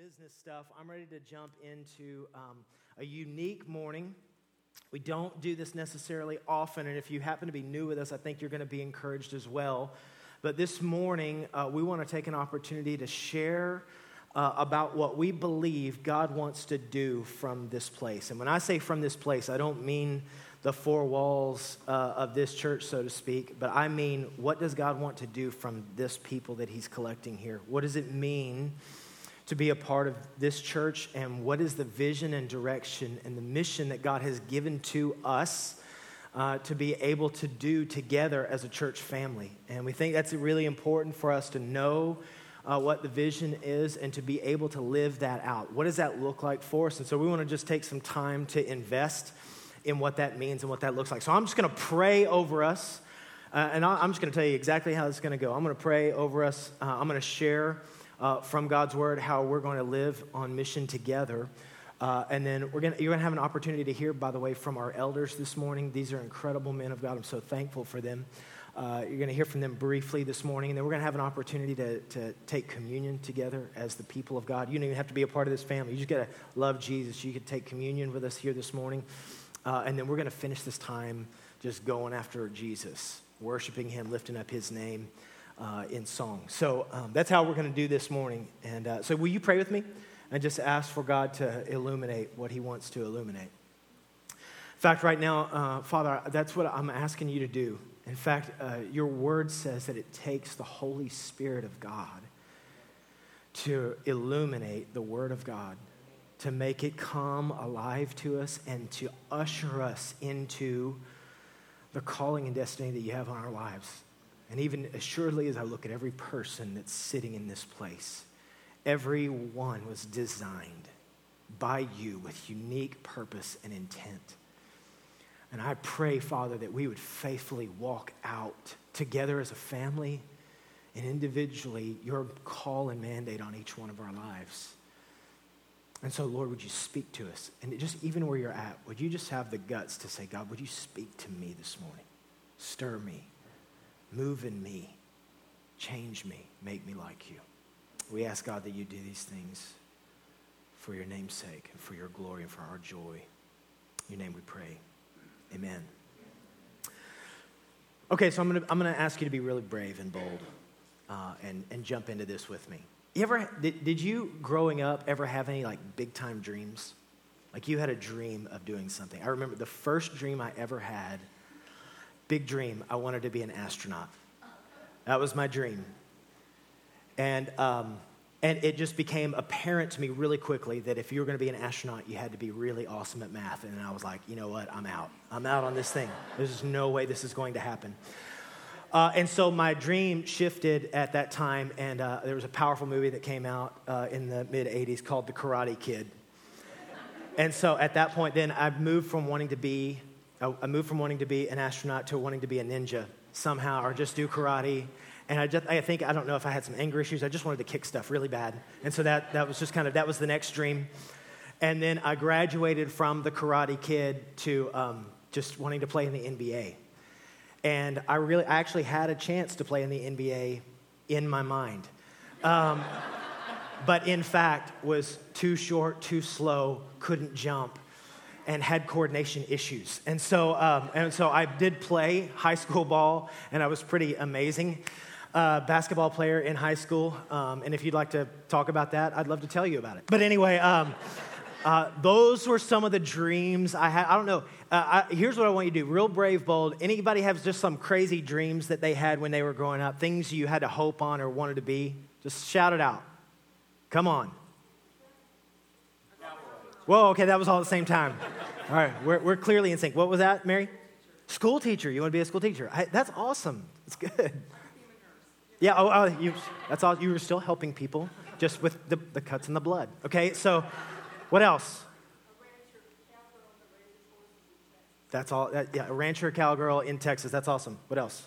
business stuff, I'm ready to jump into um, a unique morning. We don't do this necessarily often, and if you happen to be new with us, I think you're going to be encouraged as well. But this morning, uh, we want to take an opportunity to share uh, about what we believe God wants to do from this place. And when I say from this place, I don't mean the four walls uh, of this church, so to speak, but I mean, what does God want to do from this people that He's collecting here? What does it mean to be a part of this church, and what is the vision and direction and the mission that God has given to us? Uh, to be able to do together as a church family. And we think that's really important for us to know uh, what the vision is and to be able to live that out. What does that look like for us? And so we want to just take some time to invest in what that means and what that looks like. So I'm just going to pray over us, uh, and I'm just going to tell you exactly how is going to go. I'm going to pray over us. Uh, I'm going to share uh, from God's word how we're going to live on mission together. Uh, and then we're gonna, you're going to have an opportunity to hear, by the way, from our elders this morning. These are incredible men of God. I'm so thankful for them. Uh, you're going to hear from them briefly this morning, and then we're going to have an opportunity to, to take communion together as the people of God. You don't even have to be a part of this family. You just got to love Jesus. You could take communion with us here this morning. Uh, and then we're going to finish this time just going after Jesus, worshiping Him, lifting up His name uh, in song. So um, that's how we're going to do this morning. And uh, so, will you pray with me and just ask for God to illuminate what He wants to illuminate? In fact, right now, uh, Father, that's what I'm asking you to do. In fact, uh, your word says that it takes the Holy Spirit of God to illuminate the Word of God to make it come alive to us and to usher us into the calling and destiny that you have on our lives. And even assuredly, as I look at every person that's sitting in this place, every one was designed by you with unique purpose and intent. And I pray, Father, that we would faithfully walk out together as a family and individually your call and mandate on each one of our lives. And so, Lord, would you speak to us? And just even where you're at, would you just have the guts to say, God, would you speak to me this morning? Stir me, move in me, change me, make me like you. We ask, God, that you do these things for your name's sake and for your glory and for our joy. In your name we pray. Amen. Okay, so I'm to I'm gonna ask you to be really brave and bold uh, and, and jump into this with me. You ever did, did you growing up ever have any like big time dreams? Like you had a dream of doing something. I remember the first dream I ever had, big dream, I wanted to be an astronaut. That was my dream. And, um, and it just became apparent to me really quickly that if you were going to be an astronaut, you had to be really awesome at math. And I was like, you know what? I'm out. I'm out on this thing. There's no way this is going to happen. Uh, and so my dream shifted at that time, and uh, there was a powerful movie that came out uh, in the mid 80s called The Karate Kid. And so at that point, then I moved from wanting to be, I moved from wanting to be an astronaut to wanting to be a ninja somehow, or just do karate. And I just, I think, I don't know if I had some anger issues. I just wanted to kick stuff really bad. And so that, that was just kind of, that was the next dream. And then I graduated from the Karate Kid to um, just wanting to play in the NBA. And I really, I actually had a chance to play in the NBA in my mind. Um, but in fact, was too short, too slow, couldn't jump, and had coordination issues. And so, um, and so I did play high school ball, and I was pretty amazing. Uh, basketball player in high school. Um, and if you'd like to talk about that, I'd love to tell you about it. But anyway, um, uh, those were some of the dreams I had. I don't know. Uh, I, here's what I want you to do real brave, bold. Anybody have just some crazy dreams that they had when they were growing up? Things you had to hope on or wanted to be? Just shout it out. Come on. Whoa, okay, that was all at the same time. All right, we're, we're clearly in sync. What was that, Mary? School teacher. You want to be a school teacher? I, that's awesome. It's good. Yeah, oh, oh you, that's all. You were still helping people just with the, the cuts in the blood. Okay, so what else? That's all. That, yeah, a rancher cowgirl in Texas. That's awesome. What else?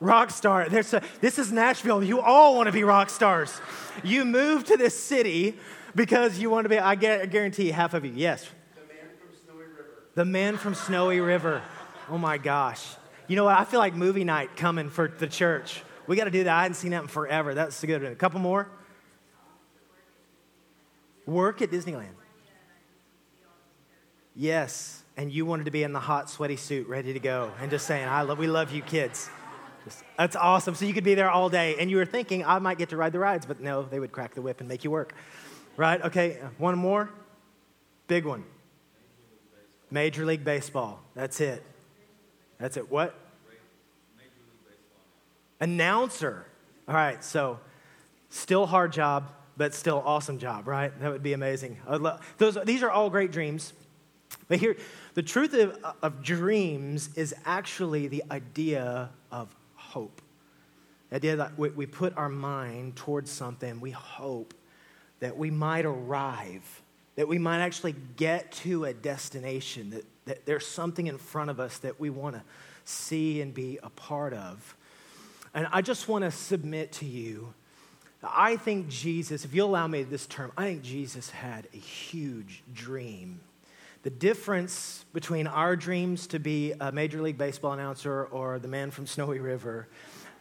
Rock star. There's a, this is Nashville. You all want to be rock stars. You move to this city because you want to be. I guarantee half of you. Yes. The man from Snowy River. The man from Snowy River. Oh my gosh. You know what? I feel like movie night coming for the church. We got to do that. I hadn't seen that in forever. That's good. A couple more. Work at Disneyland. Yes, and you wanted to be in the hot, sweaty suit, ready to go, and just saying, "I love, we love you, kids." Just, that's awesome. So you could be there all day, and you were thinking, "I might get to ride the rides," but no, they would crack the whip and make you work. Right? Okay. One more. Big one. Major League Baseball. That's it. That's it. What? Announcer. All right. So, still hard job, but still awesome job, right? That would be amazing. Love, those, these are all great dreams. But here, the truth of, of dreams is actually the idea of hope. The idea that we, we put our mind towards something, we hope that we might arrive, that we might actually get to a destination, that, that there's something in front of us that we want to see and be a part of. And I just want to submit to you I think Jesus, if you'll allow me this term, I think Jesus had a huge dream the difference between our dreams to be a Major League Baseball announcer or the man from Snowy River,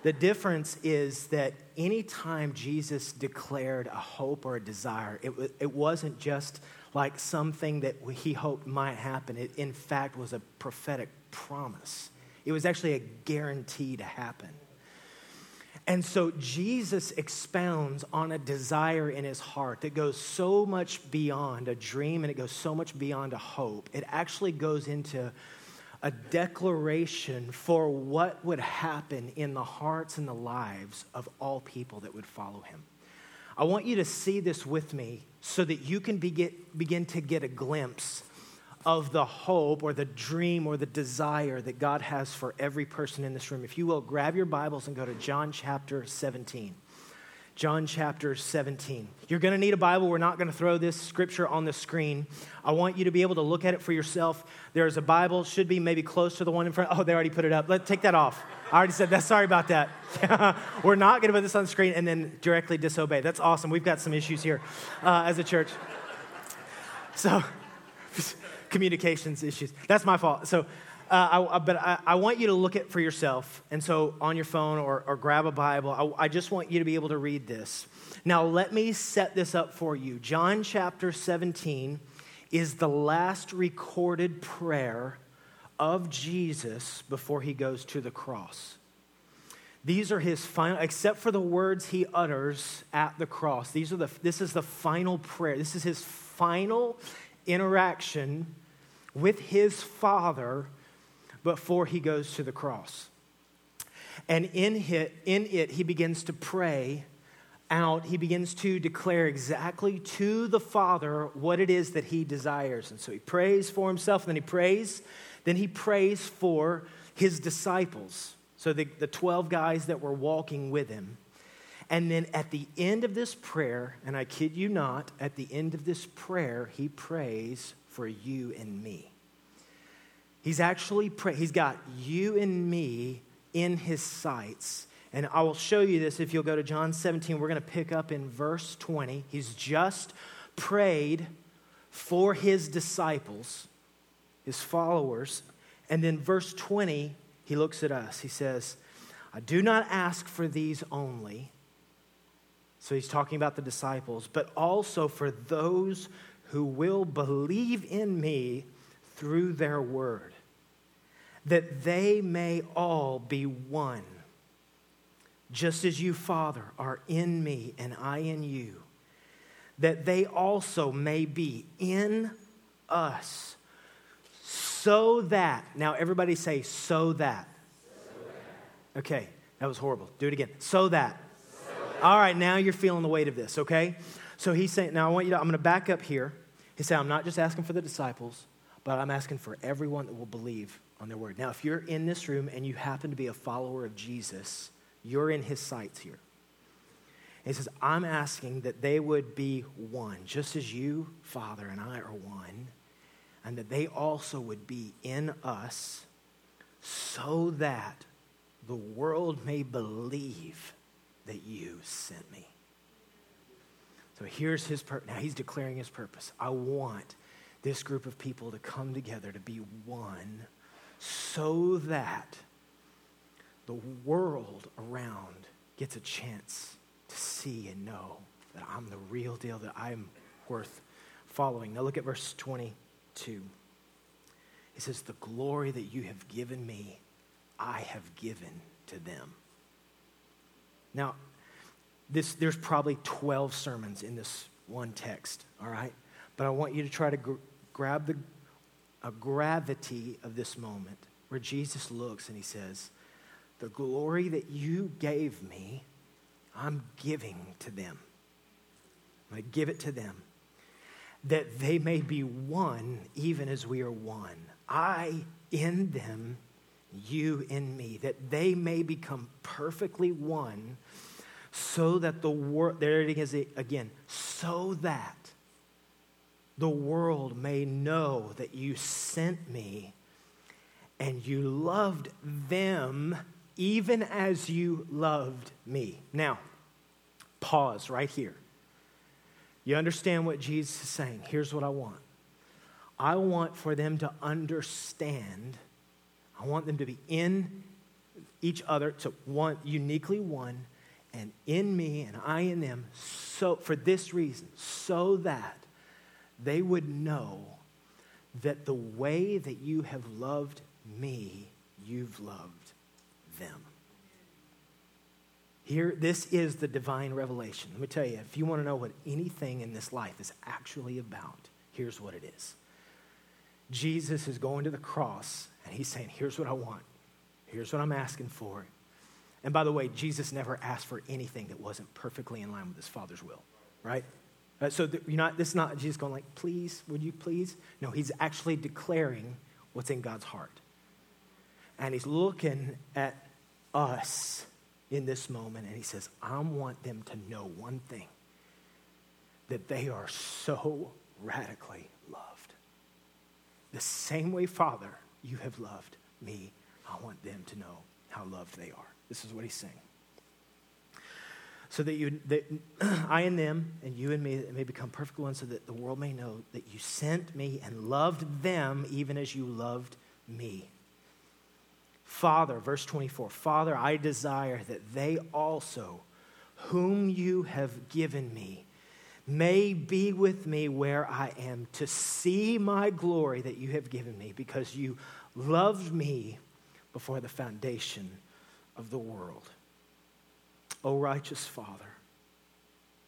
the difference is that anytime Jesus declared a hope or a desire, it, it wasn't just like something that he hoped might happen. It, in fact, was a prophetic promise. It was actually a guarantee to happen. And so Jesus expounds on a desire in his heart that goes so much beyond a dream and it goes so much beyond a hope. It actually goes into a declaration for what would happen in the hearts and the lives of all people that would follow him. I want you to see this with me so that you can begin to get a glimpse of the hope or the dream or the desire that God has for every person in this room. If you will, grab your Bibles and go to John chapter 17. John chapter 17. You're going to need a Bible. We're not going to throw this scripture on the screen. I want you to be able to look at it for yourself. There's a Bible, should be maybe close to the one in front. Oh, they already put it up. Let's take that off. I already said that. Sorry about that. We're not going to put this on the screen and then directly disobey. That's awesome. We've got some issues here uh, as a church. So, communications issues. That's my fault. So, uh, I, but I, I, want you to look at for yourself. And so, on your phone or, or grab a Bible, I, I just want you to be able to read this. Now, let me set this up for you. John chapter 17 is the last recorded prayer of Jesus before he goes to the cross. These are his final, except for the words he utters at the cross. These are the, this is the final prayer. This is his final interaction with his Father before he goes to the cross. And in it, in it, he begins to pray out. He begins to declare exactly to the Father what it is that he desires. And so he prays for himself, and then he prays. Then he prays for his disciples. So the, the 12 guys that were walking with him. And then at the end of this prayer, and I kid you not, at the end of this prayer, he prays for you and me. He's actually pray- he's got you and me in his sights. And I will show you this if you'll go to John 17. We're going to pick up in verse 20. He's just prayed for his disciples, his followers. And then verse 20, he looks at us. He says, I do not ask for these only. So he's talking about the disciples, but also for those who will believe in me through their word, that they may all be one, just as you, Father, are in me and I in you, that they also may be in us, so that, now everybody say, so that. Okay, that was horrible. Do it again. So that. so that. All right, now you're feeling the weight of this, okay? So he's saying, now I want you to, I'm to back up here. He said, I'm not just asking for the disciples, but I'm asking for everyone that will believe on their word. Now, if you're in this room and you happen to be a follower of Jesus, you're in his sights here. And he says, I'm asking that they would be one, just as you, Father, and I are one, and that they also would be in us so that the world may believe that you sent me. So here's his purpose. Now he's declaring his purpose. I want this group of people to come together to be one so that the world around gets a chance to see and know that I'm the real deal, that I'm worth following. Now look at verse 22. He says, The glory that you have given me, I have given to them. Now, this, there's probably 12 sermons in this one text, all right? But I want you to try to gr- grab the a gravity of this moment where Jesus looks and he says, The glory that you gave me, I'm giving to them. I'm going to give it to them that they may be one even as we are one. I in them, you in me, that they may become perfectly one so that the world, there it is again, so that the world may know that you sent me and you loved them even as you loved me. Now, pause right here. You understand what Jesus is saying? Here's what I want I want for them to understand, I want them to be in each other, to one, uniquely one, and in me and I in them, so for this reason, so that they would know that the way that you have loved me, you've loved them. Here, this is the divine revelation. Let me tell you, if you want to know what anything in this life is actually about, here's what it is. Jesus is going to the cross and he's saying, Here's what I want. Here's what I'm asking for. And by the way, Jesus never asked for anything that wasn't perfectly in line with his Father's will, right? Uh, so the, you're not, this is not Jesus going like, please, would you please? No, he's actually declaring what's in God's heart. And he's looking at us in this moment and he says, I want them to know one thing that they are so radically loved. The same way, Father, you have loved me, I want them to know how loved they are. This is what he's saying so that, you, that I and them and you and me may become perfect one, so that the world may know that you sent me and loved them even as you loved me. Father, verse 24, Father, I desire that they also, whom you have given me, may be with me where I am to see my glory that you have given me because you loved me before the foundation of the world. O righteous Father,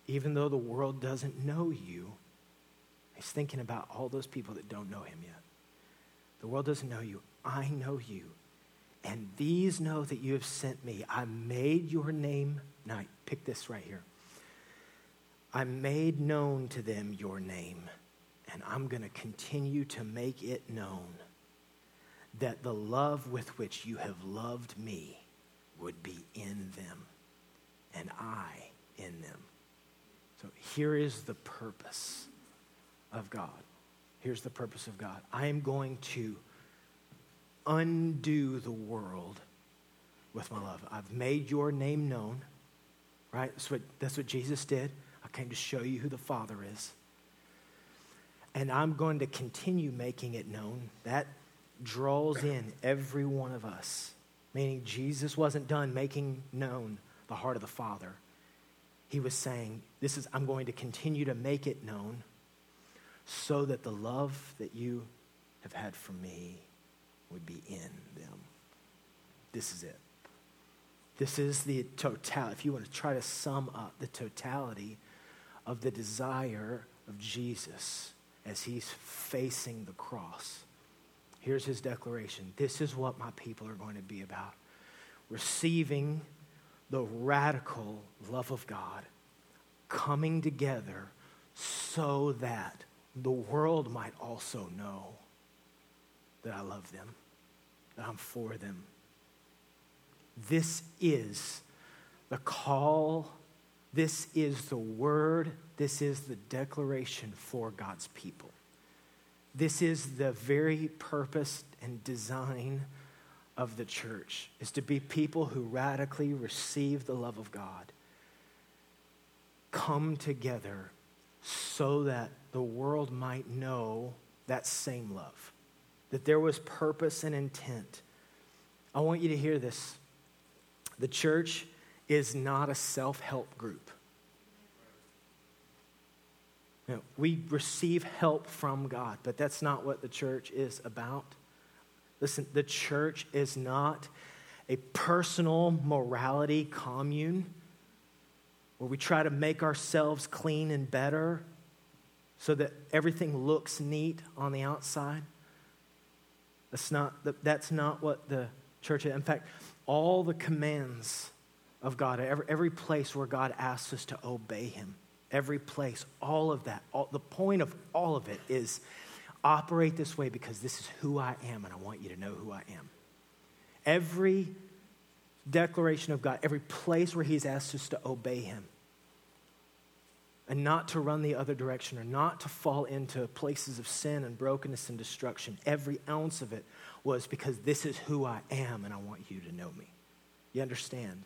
even though the world doesn't know you, he's thinking about all those people that don't know him yet. The world doesn't know you. I know you. And these know that you have sent me. I made your name. Now, pick this right here. I made known to them your name, and I'm going to continue to make it known that the love with which you have loved me would be in them and I in them. So here is the purpose of God. Here's the purpose of God. I am going to undo the world with my love. I've made your name known, right? That's what, that's what Jesus did. I came to show you who the Father is. And I'm going to continue making it known. That draws in every one of us, meaning Jesus wasn't done making known the heart of the Father. He was saying, This is, I'm going to continue to make it known so that the love that you have had for me would be in them. This is it. This is the totality. If you want to try to sum up the totality of the desire of Jesus as he's facing the cross, here's his declaration This is what my people are going to be about receiving the radical love of God coming together so that the world might also know that I love them, that I'm for them. This is the call, this is the word, this is the declaration for God's people. This is the very purpose and design of the church is to be people who radically receive the love of God, come together so that the world might know that same love, that there was purpose and intent. I want you to hear this. The church is not a self help group. We receive help from God, but that's not what the church is about. Listen, the church is not a personal morality commune where we try to make ourselves clean and better so that everything looks neat on the outside. That's not, that's not what the church is. In fact, all the commands of God, every, every place where God asks us to obey Him, every place, all of that, all, the point of all of it is operate this way because this is who I am and I want you to know who I am. Every declaration of God, every place where He's asked us to obey Him and not to run the other direction or not to fall into places of sin and brokenness and destruction. Every ounce of it was because this is who I am and I want you to know me. You understand?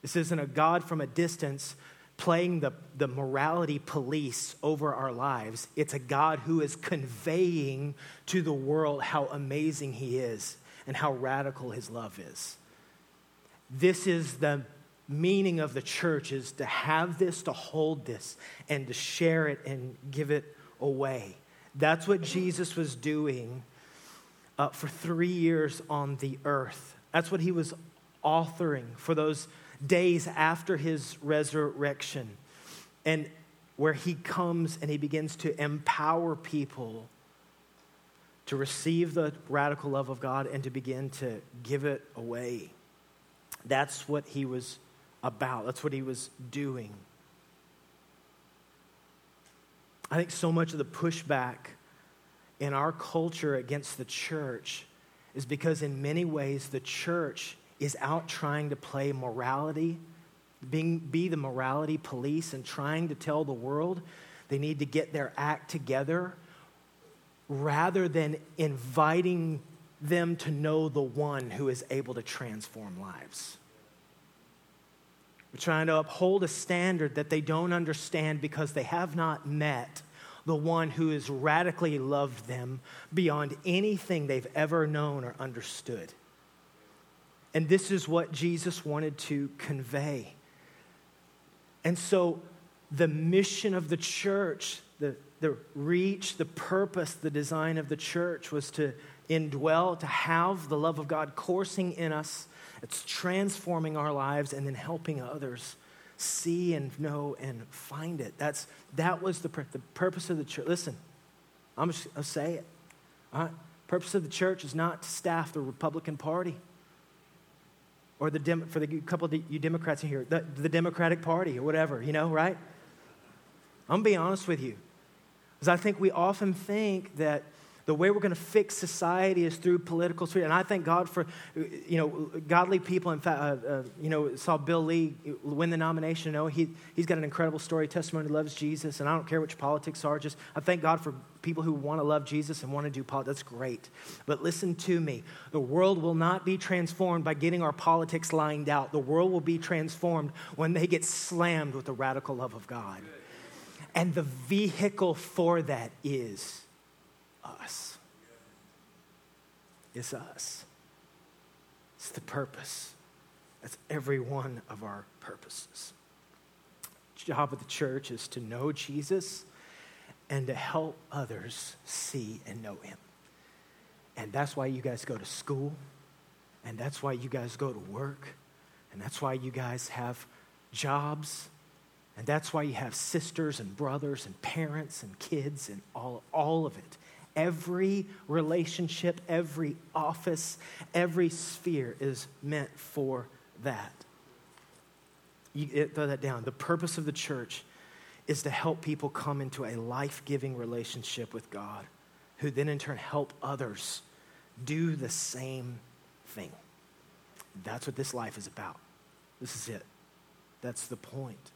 This isn't a God from a distance playing the, the morality police over our lives. It's a God who is conveying to the world how amazing He is and how radical His love is. This is the meaning of the church is to have this, to hold this, and to share it and give it away. That's what Jesus was doing uh, for three years on the earth. That's what he was authoring for those days after his resurrection. And where he comes and he begins to empower people to receive the radical love of God and to begin to give it away. That's what he was about. That's what he was doing. I think so much of the pushback in our culture against the church is because, in many ways, the church is out trying to play morality, being, be the morality police, and trying to tell the world they need to get their act together rather than inviting them to know the one who is able to transform lives. We're trying to uphold a standard that they don't understand because they have not met the one who has radically loved them beyond anything they've ever known or understood. And this is what Jesus wanted to convey. And so, the mission of the church, the, the reach, the purpose, the design of the church was to indwell, to have the love of God coursing in us it's transforming our lives and then helping others see and know and find it. That's, that was the, the purpose of the church. Listen, I'm just I'll say it. All right? Purpose of the church is not to staff the Republican Party or the Dem- for the couple of you Democrats in here, the, the Democratic Party or whatever, you know, right? I'm be honest with you. Because I think we often think that the way we're going to fix society is through political sphere. And I thank God for, you know, godly people. In fact, uh, uh, you know, saw Bill Lee win the nomination. You know, he, he's got an incredible story, testimony, loves Jesus. And I don't care which politics are. Just, I thank God for people who want to love Jesus and want to do politics. That's great. But listen to me. The world will not be transformed by getting our politics lined out. The world will be transformed when they get slammed with the radical love of God. And the vehicle for that is us. It's us. It's the purpose. That's every one of our purposes. The job of the church is to know Jesus and to help others see and know him. And that's why you guys go to school, and that's why you guys go to work, and that's why you guys have jobs, and that's why you have sisters and brothers and parents and kids and all, all of it. Every relationship, every office, every sphere is meant for that. You throw that down. The purpose of the church is to help people come into a life giving relationship with God, who then in turn help others do the same thing. That's what this life is about. This is it. That's the point.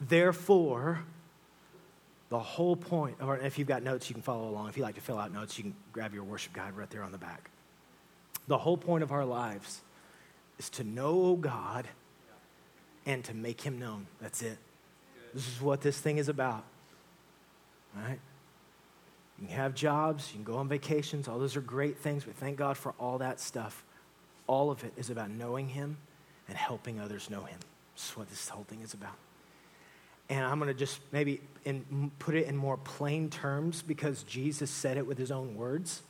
Therefore, the whole point, or if you've got notes, you can follow along. If you like to fill out notes, you can grab your worship guide right there on the back. The whole point of our lives is to know oh God and to make Him known. That's it. This is what this thing is about. Right? You can have jobs, you can go on vacations, all those are great things, but thank God for all that stuff. All of it is about knowing Him and helping others know Him. This is what this whole thing is about. and I'm going to just maybe in, put it in more plain terms because Jesus said it with his own words.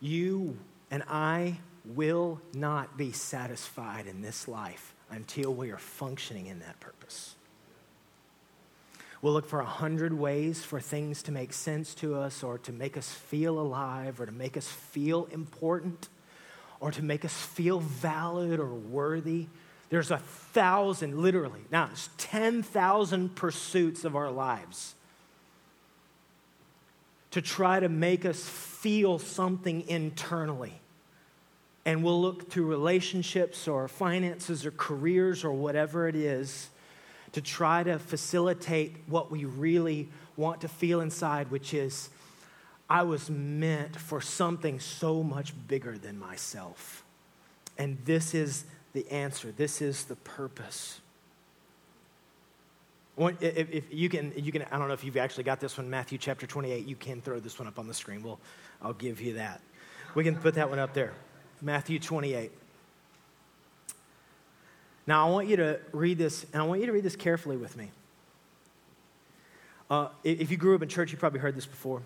You and I will not be satisfied in this life until we are functioning in that purpose. We'll look for a hundred ways for things to make sense to us or to make us feel alive or to make us feel important or to make us feel valid or worthy. There's a thousand, literally, now it's 10,000 pursuits of our lives to try to make us feel something internally. And we'll look through relationships or finances or careers or whatever it is to try to facilitate what we really want to feel inside, which is, I was meant for something so much bigger than myself. And this is the answer, this is the purpose. If, if, you can, you can, I don't know if you've actually got this one, Matthew chapter 28. You can throw this one up on the screen. Well, I'll give you that. We can put that one up there. Matthew 28. Now, I want you to read this, and I want you to read this carefully with me. Uh, if you grew up in church, you probably heard this before.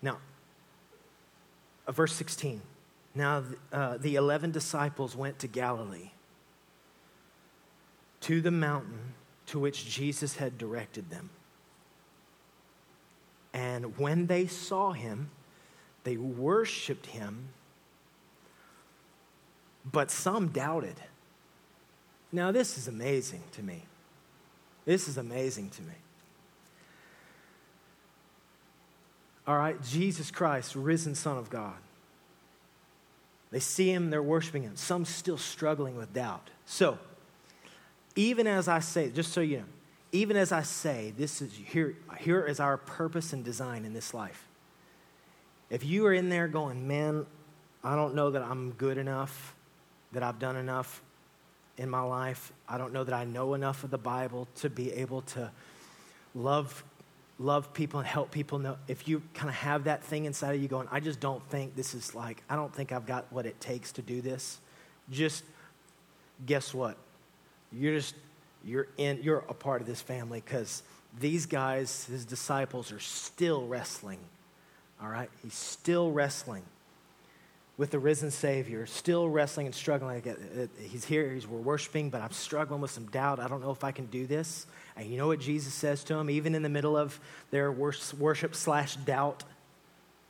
Now, uh, verse 16. Now, uh, the 11 disciples went to Galilee, to the mountain to which Jesus had directed them. And when they saw him, they worshiped him but some doubted. Now, this is amazing to me. This is amazing to me. All right, Jesus Christ, risen Son of God. They see him, they're worshiping him. Some still struggling with doubt. So, even as I say, just so you know, even as I say, this is here, here is our purpose and design in this life. If you are in there going, man, I don't know that I'm good enough that I've done enough in my life. I don't know that I know enough of the Bible to be able to love love people and help people know if you kind of have that thing inside of you going i just don't think this is like i don't think i've got what it takes to do this just guess what you're just you're in you're a part of this family because these guys his disciples are still wrestling all right he's still wrestling with the risen Savior, still wrestling and struggling. Uh, he's here, he's, we're worshiping, but I'm struggling with some doubt. I don't know if I can do this. And you know what Jesus says to him, even in the middle of their worship slash doubt?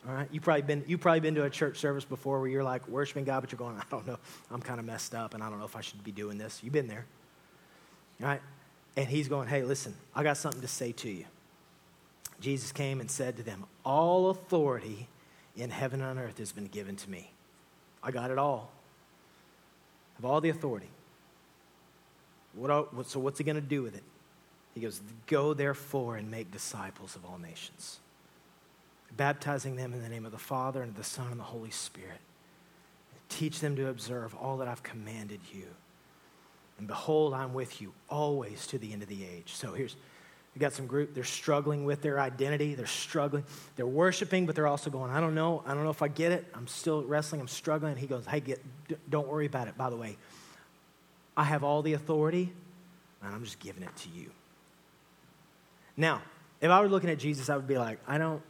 All right, you've probably, been, you've probably been to a church service before where you're like worshiping God, but you're going, I don't know, I'm kind of messed up and I don't know if I should be doing this. You've been there. All right? And he's going, Hey, listen, I got something to say to you. Jesus came and said to them, All authority in heaven and on earth has been given to me. I got it all. I have all the authority. What, so, what's he going to do with it? He goes, Go therefore and make disciples of all nations, baptizing them in the name of the Father and of the Son and the Holy Spirit. Teach them to observe all that I've commanded you. And behold, I'm with you always to the end of the age. So here's we got some group, they're struggling with their identity. They're struggling. They're worshiping, but they're also going, I don't know. I don't know if I get it. I'm still wrestling. I'm struggling. He goes, Hey, get, don't worry about it. By the way, I have all the authority, and I'm just giving it to you. Now, if I were looking at Jesus, I would be like, I don't,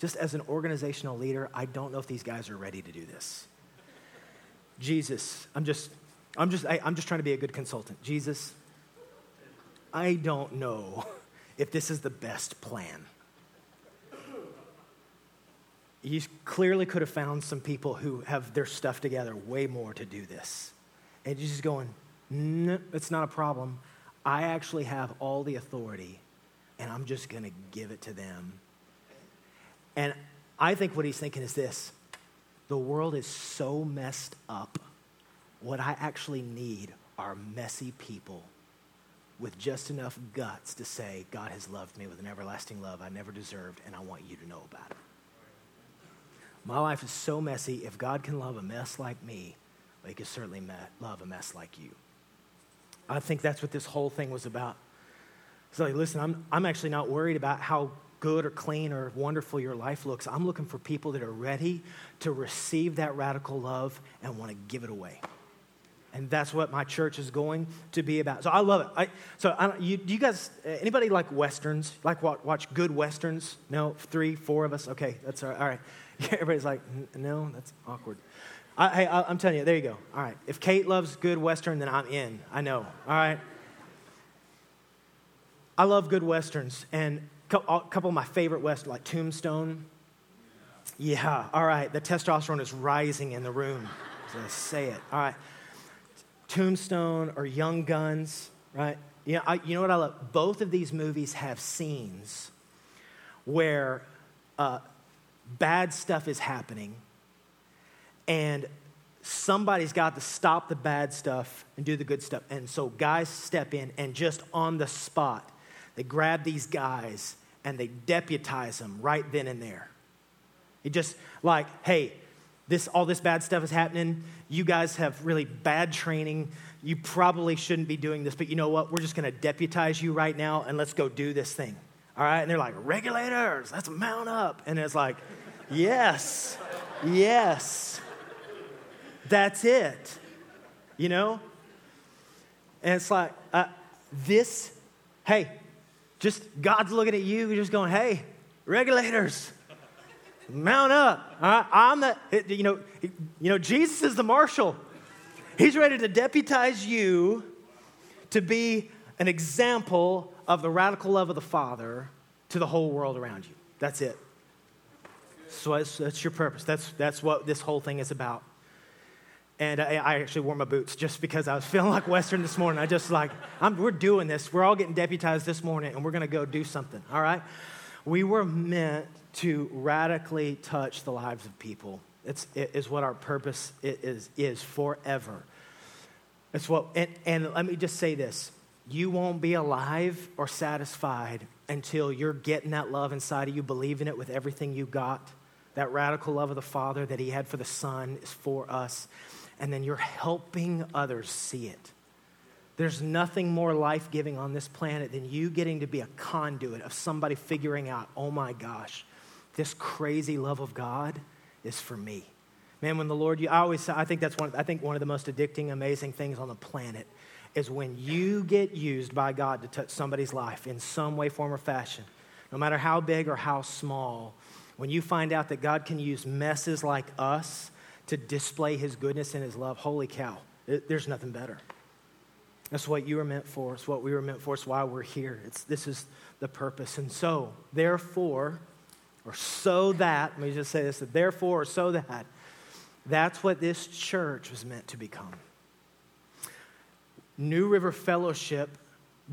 just as an organizational leader, I don't know if these guys are ready to do this. Jesus, I'm just, I'm just, I, I'm just trying to be a good consultant. Jesus, I don't know if this is the best plan. You clearly could have found some people who have their stuff together way more to do this. And you're just going, no, it's not a problem. I actually have all the authority, and I'm just going to give it to them. And I think what he's thinking is this the world is so messed up. What I actually need are messy people with just enough guts to say, God has loved me with an everlasting love I never deserved, and I want you to know about it. My life is so messy. If God can love a mess like me, well, he can certainly love a mess like you. I think that's what this whole thing was about. So, like, listen, I'm, I'm actually not worried about how good or clean or wonderful your life looks. I'm looking for people that are ready to receive that radical love and want to give it away. And that's what my church is going to be about. So I love it. I, so I, you, do you guys, uh, anybody like westerns? Like watch, watch good westerns? No, three, four of us. Okay, that's all right. All right. Everybody's like, no, that's awkward. I, hey, I, am telling you, there you go. All right. If Kate loves good western, then I'm in. I know. All right. I love good westerns, and a couple of my favorite westerns, like Tombstone. Yeah. All right. The testosterone is rising in the room. Just say it. All right. Tombstone or Young Guns, right? You know, I, you know what I love? Both of these movies have scenes where uh, bad stuff is happening and somebody's got to stop the bad stuff and do the good stuff. And so guys step in and just on the spot, they grab these guys and they deputize them right then and there. It just like, hey, this all this bad stuff is happening. You guys have really bad training. You probably shouldn't be doing this, but you know what? We're just going to deputize you right now and let's go do this thing. All right? And they're like, regulators, let's mount up. And it's like, yes, yes, that's it. You know? And it's like, uh, this, hey, just God's looking at you, you're just going, hey, regulators, mount up. I'm the, you know, you know, Jesus is the marshal. He's ready to deputize you to be an example of the radical love of the Father to the whole world around you. That's it. So that's, that's your purpose. That's, that's what this whole thing is about. And I, I, actually wore my boots just because I was feeling like Western this morning. I just like, I'm, we're doing this. We're all getting deputized this morning, and we're going to go do something, all right? We were meant to radically touch the lives of people. It's, it is what our purpose is, is forever. It's what, and, and let me just say this you won't be alive or satisfied until you're getting that love inside of you, believing it with everything you got. That radical love of the Father that He had for the Son is for us. And then you're helping others see it. There's nothing more life giving on this planet than you getting to be a conduit of somebody figuring out, oh my gosh, this crazy love of God is for me. Man, when the Lord, you, I always, I think that's one, I think one of the most addicting, amazing things on the planet is when you get used by God to touch somebody's life in some way, form, or fashion, no matter how big or how small, when you find out that God can use messes like us to display his goodness and his love, holy cow, it, there's nothing better. That's what you were meant for. It's what we were meant for. It's why we're here. It's, this is the purpose. And so, therefore, or so that, let me just say this, that therefore, or so that, that's what this church was meant to become. New River Fellowship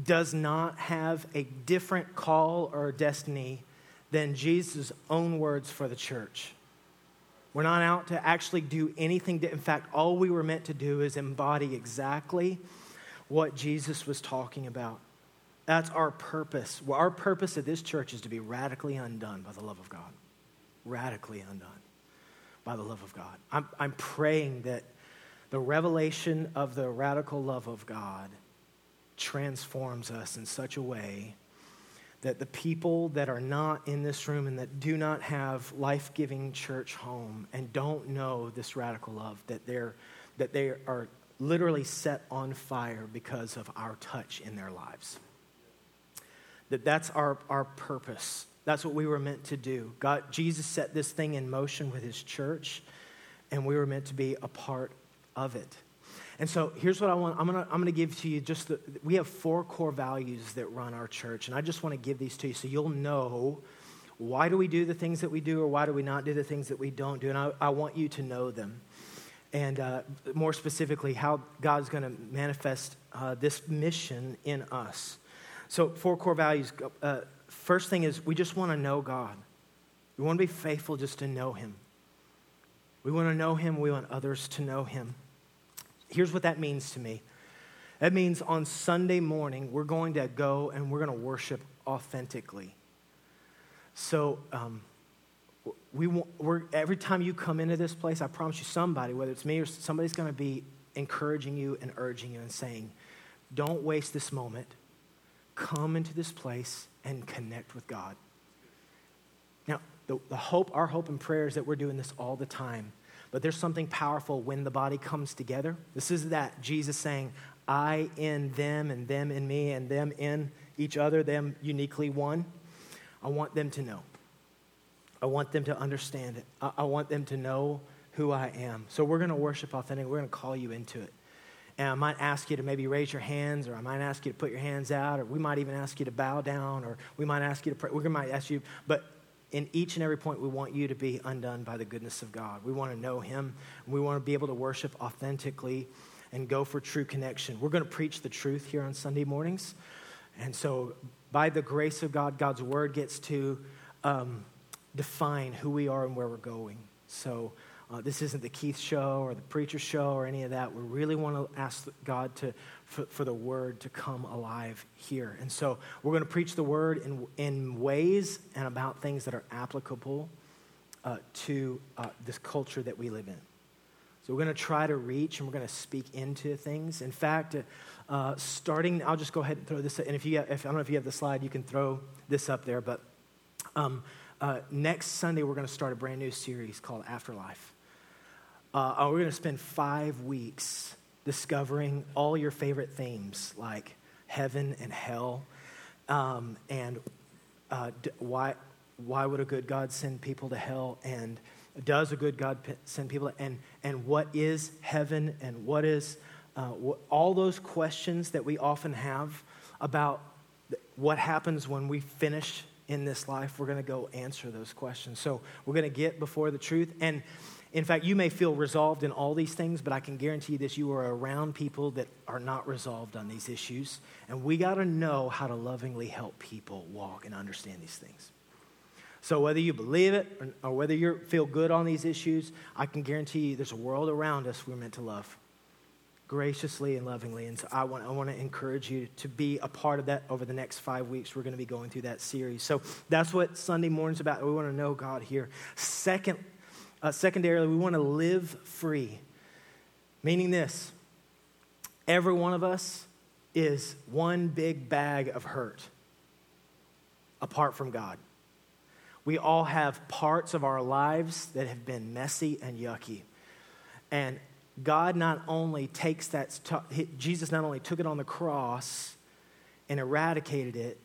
does not have a different call or destiny than Jesus' own words for the church. We're not out to actually do anything. To, in fact, all we were meant to do is embody exactly what Jesus was talking about. That's our purpose. Well, our purpose at this church is to be radically undone by the love of God. Radically undone by the love of God. I'm, I'm praying that the revelation of the radical love of God transforms us in such a way that the people that are not in this room and that do not have life-giving church home and don't know this radical love that they're that they are literally set on fire because of our touch in their lives that that's our, our purpose that's what we were meant to do. God, Jesus set this thing in motion with his church, and we were meant to be a part of it. And so here's what I want. I'm gonna, I'm gonna give to you just the, we have four core values that run our church, and I just want to give these to you so you'll know why do we do the things that we do or why do we not do the things that we don't do. And I, I want you to know them. And uh, more specifically, how God's going to manifest uh, this mission in us. So, four core values uh, First thing is, we just want to know God. We want to be faithful just to know Him. We want to know Him. We want others to know Him. Here's what that means to me that means on Sunday morning, we're going to go and we're going to worship authentically. So, um, we we're, every time you come into this place, I promise you, somebody, whether it's me or somebody's going to be encouraging you and urging you and saying, Don't waste this moment. Come into this place and connect with God. Now, the, the hope, our hope and prayer is that we're doing this all the time. but there's something powerful when the body comes together. This is that Jesus saying, I in them, and them in me, and them in each other, them uniquely one. I want them to know. I want them to understand it. I, I want them to know who I am. So we're going to worship authentic. We're going to call you into it. And I might ask you to maybe raise your hands, or I might ask you to put your hands out, or we might even ask you to bow down, or we might ask you to pray. We might ask you, but in each and every point, we want you to be undone by the goodness of God. We want to know Him. We want to be able to worship authentically and go for true connection. We're going to preach the truth here on Sunday mornings. And so, by the grace of God, God's word gets to um, define who we are and where we're going. So, uh, this isn't the Keith show or the preacher show or any of that. We really want to ask God to, for, for the word to come alive here. And so we're going to preach the word in, in ways and about things that are applicable uh, to uh, this culture that we live in. So we're going to try to reach and we're going to speak into things. In fact, uh, starting, I'll just go ahead and throw this. And if you, have, if, I don't know if you have the slide, you can throw this up there. But um, uh, next Sunday, we're going to start a brand new series called Afterlife. Uh, uh, we're going to spend five weeks discovering all your favorite themes like heaven and hell, um, and uh, d- why, why would a good God send people to hell, and does a good God p- send people, to, and, and what is heaven, and what is uh, wh- all those questions that we often have about th- what happens when we finish in this life. We're going to go answer those questions. So we're going to get before the truth. And in fact, you may feel resolved in all these things, but I can guarantee you this you are around people that are not resolved on these issues. And we got to know how to lovingly help people walk and understand these things. So, whether you believe it or, or whether you feel good on these issues, I can guarantee you there's a world around us we're meant to love graciously and lovingly. And so I want, I want to encourage you to be a part of that over the next five weeks. We're going to be going through that series. So that's what Sunday morning's about. We want to know God here. Second, uh, secondarily, we want to live free, meaning this every one of us is one big bag of hurt apart from God. We all have parts of our lives that have been messy and yucky. And God not only takes that, Jesus not only took it on the cross and eradicated it,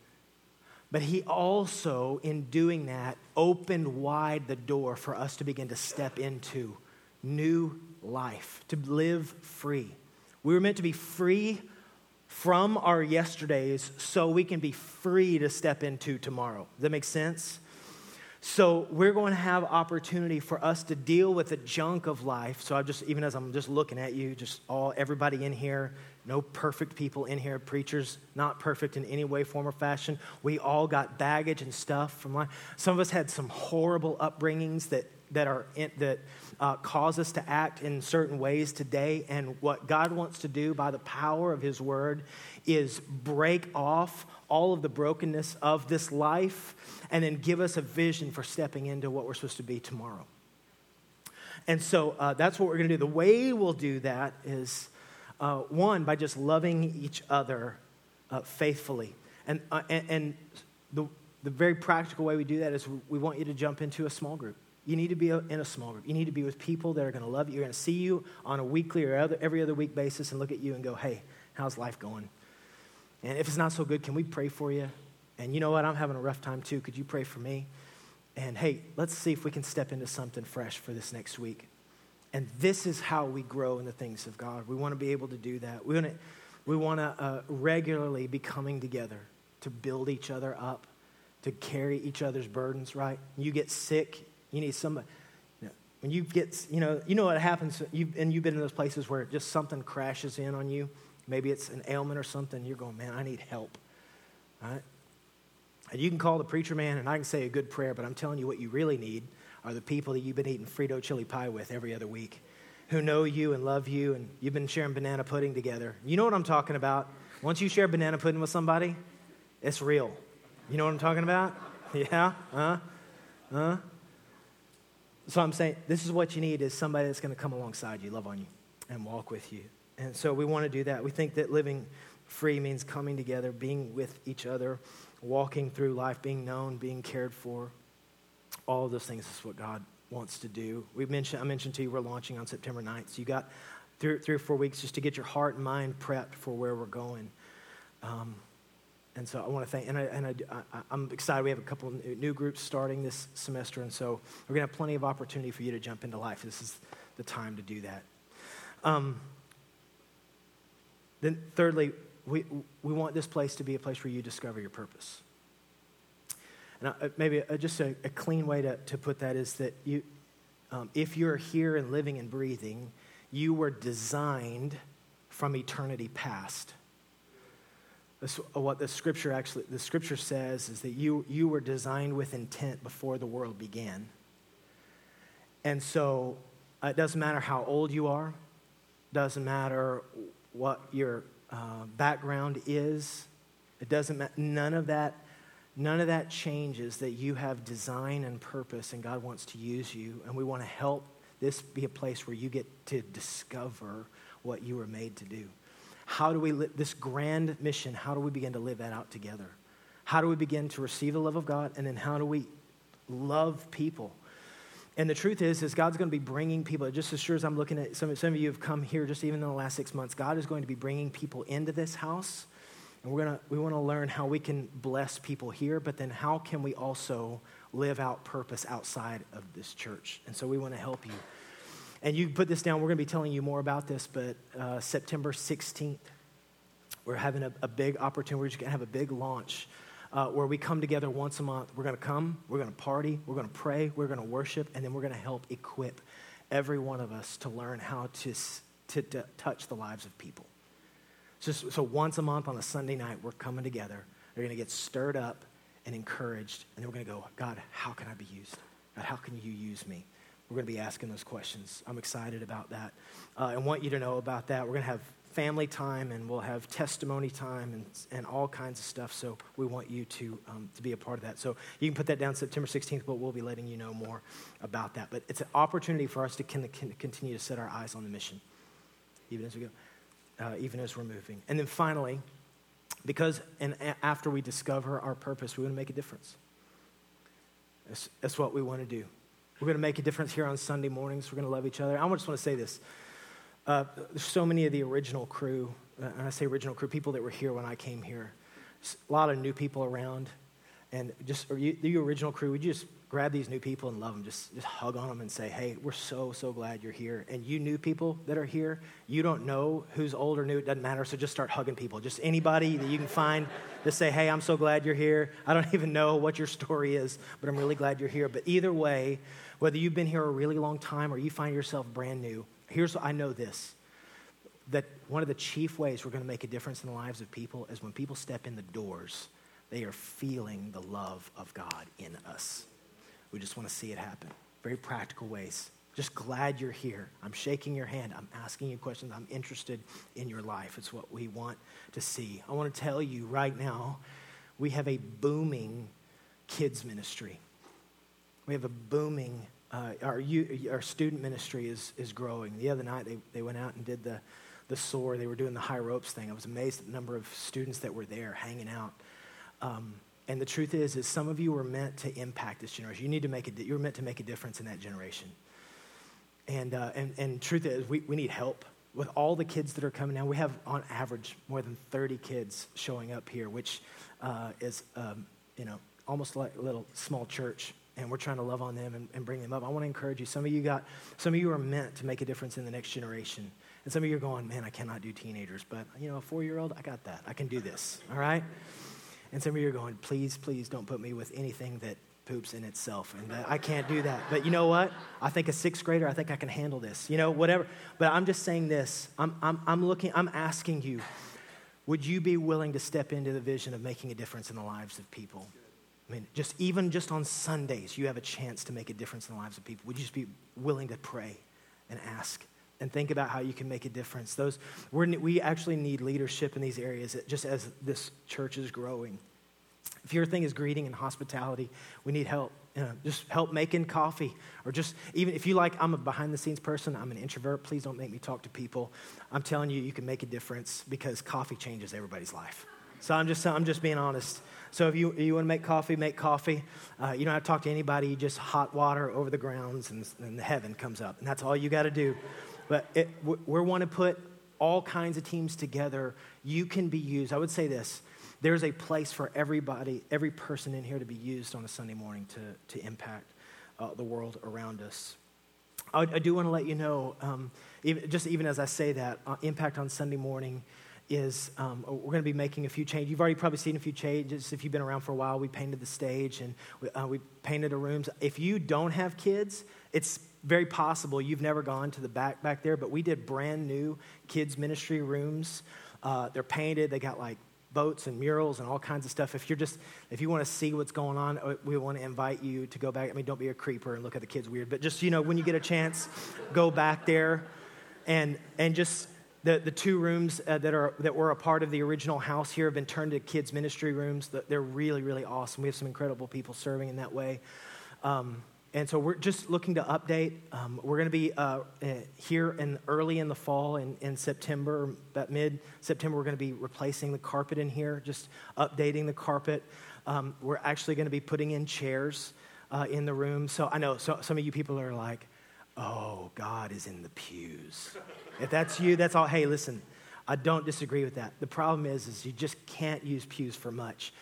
but he also, in doing that, opened wide the door for us to begin to step into new life, to live free. We were meant to be free from our yesterdays so we can be free to step into tomorrow. Does that make sense? So we're going to have opportunity for us to deal with the junk of life. So I just, even as I'm just looking at you, just all everybody in here, no perfect people in here, preachers not perfect in any way, form, or fashion. We all got baggage and stuff from life. Some of us had some horrible upbringings that that are in, that uh, cause us to act in certain ways today. And what God wants to do by the power of His Word is break off all of the brokenness of this life and then give us a vision for stepping into what we're supposed to be tomorrow. And so uh, that's what we're going to do. The way we'll do that is uh, one, by just loving each other uh, faithfully. And, uh, and, and, the, the very practical way we do that is we want you to jump into a small group. You need to be in a small group. You need to be with people that are going to love you. You're going to see you on a weekly or other, every other week basis and look at you and go, hey, how's life going? And if it's not so good, can we pray for you? And you know what? I'm having a rough time too. Could you pray for me? And hey, let's see if we can step into something fresh for this next week. And this is how we grow in the things of God. We want to be able to do that. We want to, we want to uh, regularly be coming together to build each other up, to carry each other's burdens, right? You get sick, you need somebody. When you get, you know, you know what happens, you've, and you've been in those places where just something crashes in on you. Maybe it's an ailment or something. You're going, man, I need help, right? And you can call the preacher man and I can say a good prayer, but I'm telling you what you really need are the people that you've been eating Frito chili pie with every other week who know you and love you and you've been sharing banana pudding together. You know what I'm talking about. Once you share banana pudding with somebody, it's real. You know what I'm talking about? Yeah? Huh? Huh? So I'm saying this is what you need is somebody that's going to come alongside you, love on you, and walk with you. And so we want to do that. We think that living free means coming together, being with each other, walking through life, being known, being cared for. All of those things is what God wants to do. We mentioned, I mentioned to you we're launching on September 9th. So you got three, three or four weeks just to get your heart and mind prepped for where we're going. Um, and so I want to thank, and, I, and I, am excited. We have a couple new groups starting this semester, and so we're going to have plenty of opportunity for you to jump into life. This is the time to do that. Um, then, thirdly, we, we want this place to be a place where you discover your purpose. And I, maybe just a, a, clean way to, to put that is that you, um, if you're here and living and breathing, you were designed from eternity past what the scripture actually the scripture says is that you you were designed with intent before the world began and so uh, it doesn't matter how old you are doesn't matter what your uh, background is it doesn't matter none of that none of that changes that you have design and purpose and god wants to use you and we want to help this be a place where you get to discover what you were made to do how do we live this grand mission? How do we begin to live that out together? How do we begin to receive the love of God? And then how do we love people? And the truth is, is God's going to be bringing people, just as sure as I'm looking at some, some of you have come here just even in the last six months, God is going to be bringing people into this house. And we're going to, we want to learn how we can bless people here, but then how can we also live out purpose outside of this church? And so we want to help you. And you put this down, we're going to be telling you more about this, but uh, September 16th, we're having a, a big opportunity. We're just going to have a big launch uh, where we come together once a month. We're going to come, we're going to party, we're going to pray, we're going to worship, and then we're going to help equip every one of us to learn how to, to, to touch the lives of people. So, so once a month on a Sunday night, we're coming together. They're going to get stirred up and encouraged, and then we're going to go, God, how can I be used? God, how can you use me? We're going to be asking those questions. I'm excited about that. Uh, and want you to know about that. We're going to have family time and we'll have testimony time and, and all kinds of stuff. So we want you to, um, to be a part of that. So you can put that down September 16th, but we'll be letting you know more about that. But it's an opportunity for us to can continue to set our eyes on the mission, even as we go, uh, even as we're moving. And then finally, because and after we discover our purpose, we want to make a difference. That's, that's what we want to do. We're going to make a difference here on Sunday mornings. We're going to love each other. I just want to say this. Uh, so many of the original crew, uh, and I say original crew, people that were here when I came here. A lot of new people around. And just, you, the original crew, would you just grab these new people and love them? Just, just hug on them and say, hey, we're so, so glad you're here. And you new people that are here, you don't know who's old or new, it doesn't matter. So just start hugging people. Just anybody that you can find, to say, hey, I'm so glad you're here. I don't even know what your story is, but I'm really glad you're here. But either way, whether you've been here a really long time or you find yourself brand new, here's what I know this that one of the chief ways we're going to make a difference in the lives of people is when people step in the doors, they are feeling the love of God in us. We just want to see it happen. Very practical ways. Just glad you're here. I'm shaking your hand. I'm asking you questions. I'm interested in your life. It's what we want to see. I want to tell you right now, we have a booming kids ministry. We have a booming uh, our, our student ministry is, is growing. The other night, they, they went out and did the, the SOAR. They were doing the high ropes thing. I was amazed at the number of students that were there hanging out. Um, and the truth is, is some of you were meant to impact this generation. You need to make a, you're meant to make a difference in that generation. And, uh, and, and truth is, we, we need help with all the kids that are coming now. We have, on average, more than 30 kids showing up here, which uh, is, um, you know, almost like a little small church and we're trying to love on them and, and, bring them up. I want to encourage you. Some of you got, some of you are meant to make a difference in the next generation. And some of you are going, man, I cannot do teenagers, but you know, a four-year-old, I got that. I can do this. All right. And some of you are going, please, please don't put me with anything that poops in itself, and I can't do that. But you know what? I think a sixth grader, I think I can handle this. You know, whatever. But I'm just saying this. I'm, I'm, I'm looking. I'm asking you. Would you be willing to step into the vision of making a difference in the lives of people? I mean, just even just on Sundays, you have a chance to make a difference in the lives of people. Would you just be willing to pray and ask and think about how you can make a difference? Those we we actually need leadership in these areas, just as this church is growing. If your thing is greeting and hospitality, we need help. You know, just help making coffee, or just even if you like, I'm a behind the scenes person, I'm an introvert, please don't make me talk to people. I'm telling you, you can make a difference because coffee changes everybody's life. So I'm just, I'm just being honest. So if you, you want to make coffee, make coffee. Uh, you don't have to talk to anybody. You just hot water over the grounds and, and the heaven comes up. And that's all you got to do. But it, we want to put all kinds of teams together. You can be used. I would say this. There's a place for everybody, every person in here to be used on a Sunday morning to, to impact uh, the world around us. I, I do want to let you know, um, even, just even as I say that, uh, impact on Sunday morning is um, we're going to be making a few changes. You've already probably seen a few changes. If you've been around for a while, we painted the stage and we, uh, we painted the rooms. If you don't have kids, it's very possible you've never gone to the back back there, but we did brand new kids ministry rooms. Uh, they're painted. They got like boats and murals and all kinds of stuff. If you're just if you want to see what's going on, uh, we want to invite you to go back. I mean, don't be a creeper and look at the kids weird, but just you know when you get a chance, go back there and and just the, the two rooms uh, that, are, that were a part of the original house here have been turned to kids' ministry rooms. They're really, really awesome. We have some incredible people serving in that way. Um, and so we're just looking to update. Um, we're going to be uh, eh, here in early in the fall in, in September, about mid September, we're going to be replacing the carpet in here, just updating the carpet. Um, we're actually going to be putting in chairs uh, in the room. So I know so, some of you people are like, oh, God is in the pews. if that's you, that's all. Hey, listen, I don't disagree with that. The problem is, is you just can't use pews for much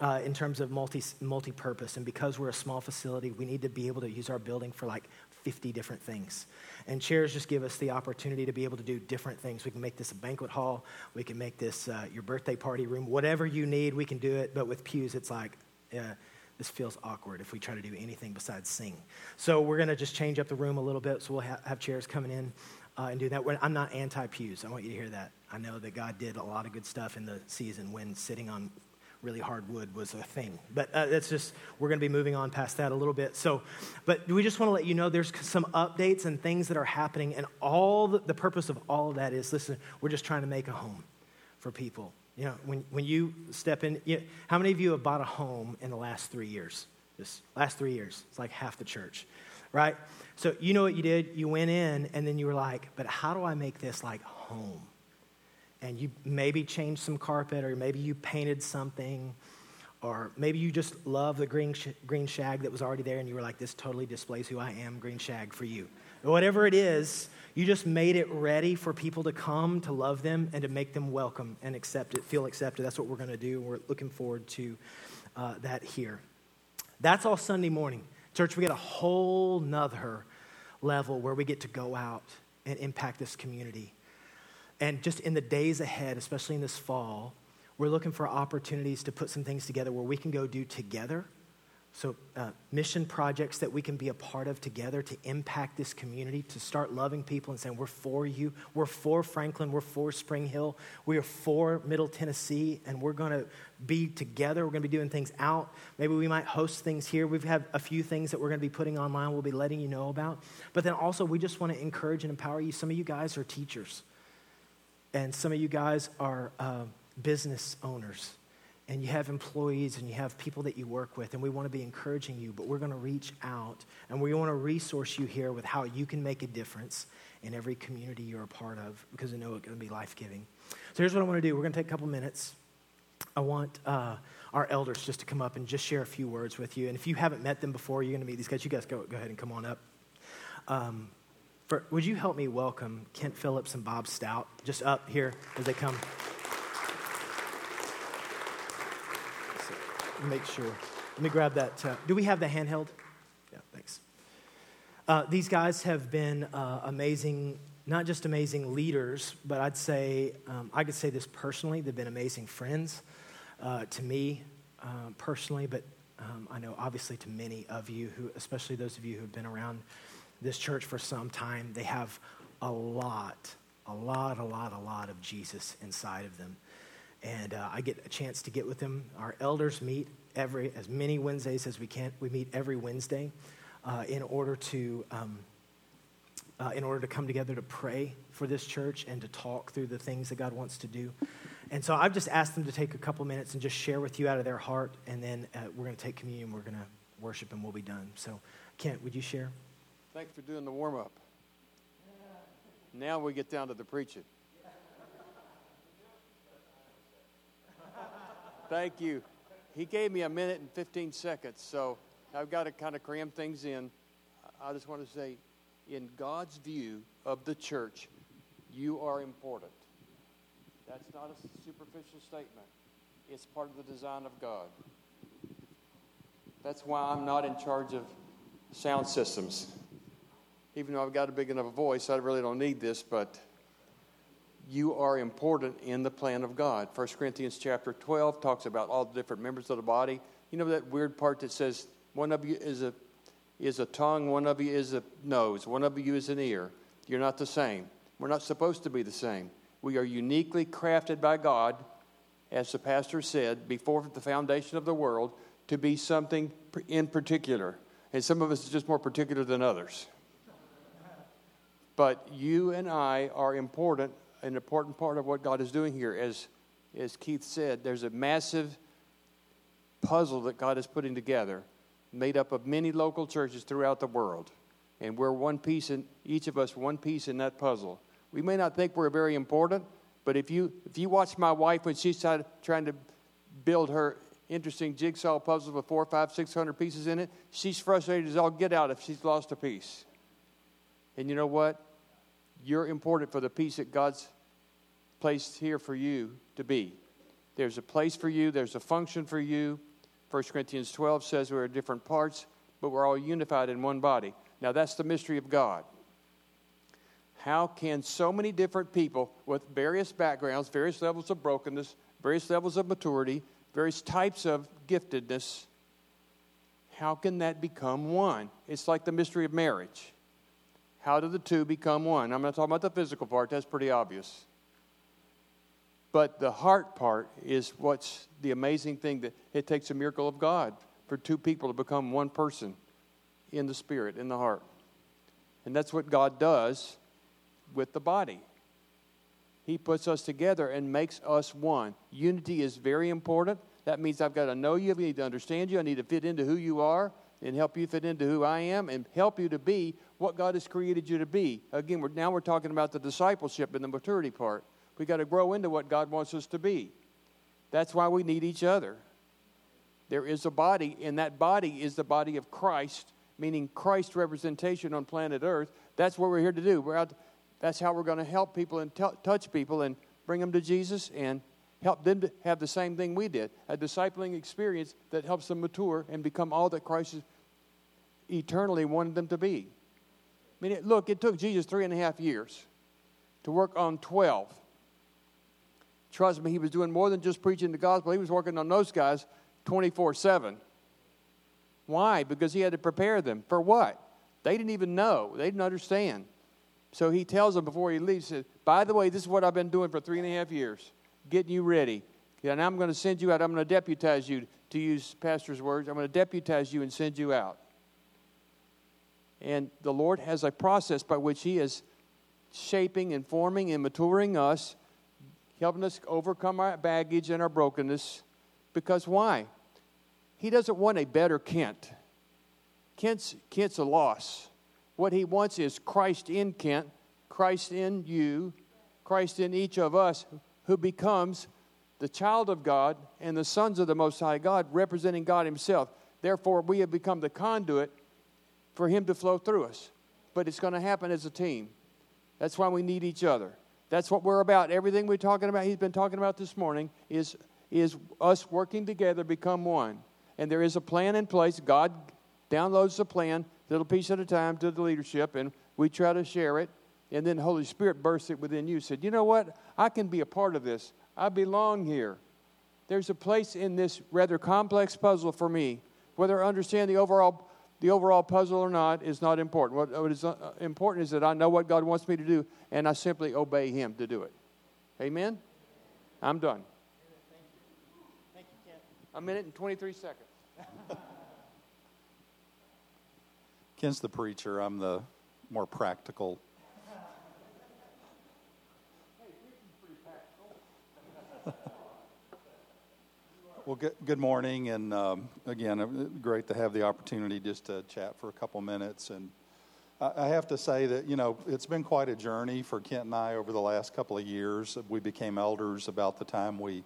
uh, in terms of multi, multi-purpose. And because we're a small facility, we need to be able to use our building for like 50 different things. And chairs just give us the opportunity to be able to do different things. We can make this a banquet hall. We can make this uh, your birthday party room. Whatever you need, we can do it. But with pews, it's like, uh, this feels awkward if we try to do anything besides sing. So we're going to just change up the room a little bit. So we'll ha- have chairs coming in uh, and do that. I'm not anti pews. I want you to hear that. I know that God did a lot of good stuff in the season when sitting on really hard wood was a thing. But uh, that's just, we're going to be moving on past that a little bit. So, but we just want to let you know there's some updates and things that are happening. And all the, the purpose of all of that is listen, we're just trying to make a home for people. You know, when, when you step in, you know, how many of you have bought a home in the last three years? Just last three years. It's like half the church, right? So you know what you did? You went in and then you were like, but how do I make this like home? and you maybe changed some carpet or maybe you painted something or maybe you just love the green, sh- green shag that was already there and you were like this totally displays who i am green shag for you whatever it is you just made it ready for people to come to love them and to make them welcome and accept it feel accepted. That's what we're going to do. We're looking forward to uh, that here. That's all sunday morning. Church we get a whole nother level where we get to go out and impact this community. And just in the days ahead, especially in this fall, we're looking for opportunities to put some things together where we can go do together. So, uh, mission projects that we can be a part of together to impact this community, to start loving people and saying, We're for you. We're for Franklin. We're for Spring Hill. We are for Middle Tennessee, and we're going to be together. We're going to be doing things out. Maybe we might host things here. We've had a few things that we're going to be putting online, we'll be letting you know about. But then also, we just want to encourage and empower you. Some of you guys are teachers. And some of you guys are uh, business owners and you have employees and you have people that you work with, and we want to be encouraging you, but we're going to reach out and we want to resource you here with how you can make a difference in every community you're a part of because we know it's going to be life giving. So here's what I want to do we're going to take a couple minutes. I want uh, our elders just to come up and just share a few words with you. And if you haven't met them before, you're going to meet these guys. You guys go, go ahead and come on up. Um, for, would you help me welcome Kent Phillips and Bob Stout just up here as they come? So, make sure. Let me grab that. Uh, do we have the handheld? Yeah, thanks. Uh, these guys have been uh, amazing, not just amazing leaders, but I'd say, um, I could say this personally, they've been amazing friends uh, to me uh, personally, but um, I know obviously to many of you, who, especially those of you who have been around this church for some time, they have a lot, a lot, a lot, a lot of Jesus inside of them. And uh, I get a chance to get with them. Our elders meet every, as many Wednesdays as we can. We meet every Wednesday uh, in order to, um, uh, in order to come together to pray for this church and to talk through the things that God wants to do. And so I've just asked them to take a couple minutes and just share with you out of their heart, and then uh, we're going to take communion. We're going to worship, and we'll be done. So, Kent, would you share? Thanks for doing the warm up. Now we get down to the preaching. Thank you. He gave me a minute and 15 seconds, so I've got to kind of cram things in. I just want to say, in God's view of the church, you are important. That's not a superficial statement, it's part of the design of God. That's why I'm not in charge of sound systems. Even though I've got a big enough voice, I really don't need this, but you are important in the plan of God. 1 Corinthians chapter 12 talks about all the different members of the body. You know that weird part that says one of you is a is a tongue, one of you is a nose, one of you is an ear. You're not the same. We're not supposed to be the same. We are uniquely crafted by God, as the pastor said, before the foundation of the world, to be something in particular. And some of us are just more particular than others. But you and I are important, an important part of what God is doing here. As, as Keith said, there's a massive puzzle that God is putting together, made up of many local churches throughout the world. And we're one piece in each of us one piece in that puzzle. We may not think we're very important, but if you if you watch my wife when she's trying to build her interesting jigsaw puzzle with four, five, six hundred pieces in it, she's frustrated as all get out if she's lost a piece. And you know what? You're important for the peace that God's placed here for you to be. There's a place for you, there's a function for you. 1 Corinthians 12 says we're different parts, but we're all unified in one body. Now, that's the mystery of God. How can so many different people with various backgrounds, various levels of brokenness, various levels of maturity, various types of giftedness, how can that become one? It's like the mystery of marriage. How do the two become one? I'm not talking about the physical part, that's pretty obvious. But the heart part is what's the amazing thing that it takes a miracle of God for two people to become one person in the spirit, in the heart. And that's what God does with the body. He puts us together and makes us one. Unity is very important. That means I've got to know you, I need to understand you, I need to fit into who you are and help you fit into who I am and help you to be what God has created you to be. Again, we're, now we're talking about the discipleship and the maturity part. we got to grow into what God wants us to be. That's why we need each other. There is a body, and that body is the body of Christ, meaning Christ representation on planet Earth. That's what we're here to do. We're out, that's how we're going to help people and t- touch people and bring them to Jesus and help them to have the same thing we did a discipling experience that helps them mature and become all that Christ eternally wanted them to be. I mean, look, it took Jesus three and a half years to work on 12. Trust me, he was doing more than just preaching the gospel, he was working on those guys 24 7. Why? Because he had to prepare them. For what? They didn't even know, they didn't understand. So he tells them before he leaves, says, By the way, this is what I've been doing for three and a half years, getting you ready. And I'm going to send you out. I'm going to deputize you, to use Pastor's words. I'm going to deputize you and send you out. And the Lord has a process by which He is shaping and forming and maturing us, helping us overcome our baggage and our brokenness. Because why? He doesn't want a better Kent. Kent's, Kent's a loss. What he wants is Christ in Kent, Christ in you, Christ in each of us, who becomes the child of God and the sons of the Most High God, representing God Himself. Therefore, we have become the conduit for Him to flow through us. But it's going to happen as a team. That's why we need each other. That's what we're about. Everything we're talking about, He's been talking about this morning, is, is us working together, become one. And there is a plan in place. God downloads the plan, little piece at a time, to the leadership, and we try to share it. And then the Holy Spirit bursts it within you. Said, you know what? I can be a part of this. I belong here. There's a place in this rather complex puzzle for me. Whether I understand the overall the overall puzzle or not is not important. What, what is uh, important is that I know what God wants me to do, and I simply obey Him to do it. Amen? I'm done. A minute and 23 seconds. Kent's the preacher. I'm the more practical Well, good, good morning, and um, again, uh, great to have the opportunity just to chat for a couple minutes. And I, I have to say that you know it's been quite a journey for Kent and I over the last couple of years. We became elders about the time we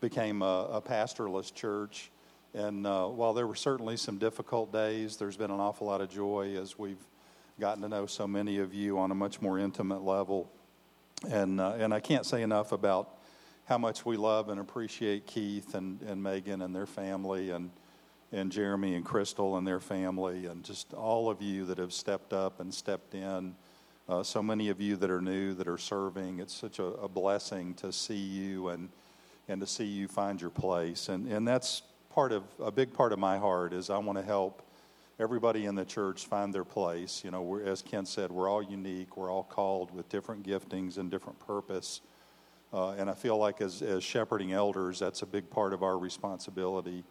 became a, a pastorless church. And uh, while there were certainly some difficult days, there's been an awful lot of joy as we've gotten to know so many of you on a much more intimate level. And, uh, and I can't say enough about how much we love and appreciate Keith and, and Megan and their family and, and Jeremy and Crystal and their family and just all of you that have stepped up and stepped in. Uh, so many of you that are new, that are serving. It's such a, a, blessing to see you and, and to see you find your place. And, and that's part of a big part of my heart is I want to help everybody in the church find their place. You know, as Kent said, we're all unique. We're all called with different giftings and different purpose. Uh, and I feel like as, as shepherding elders, that's a big part of our responsibility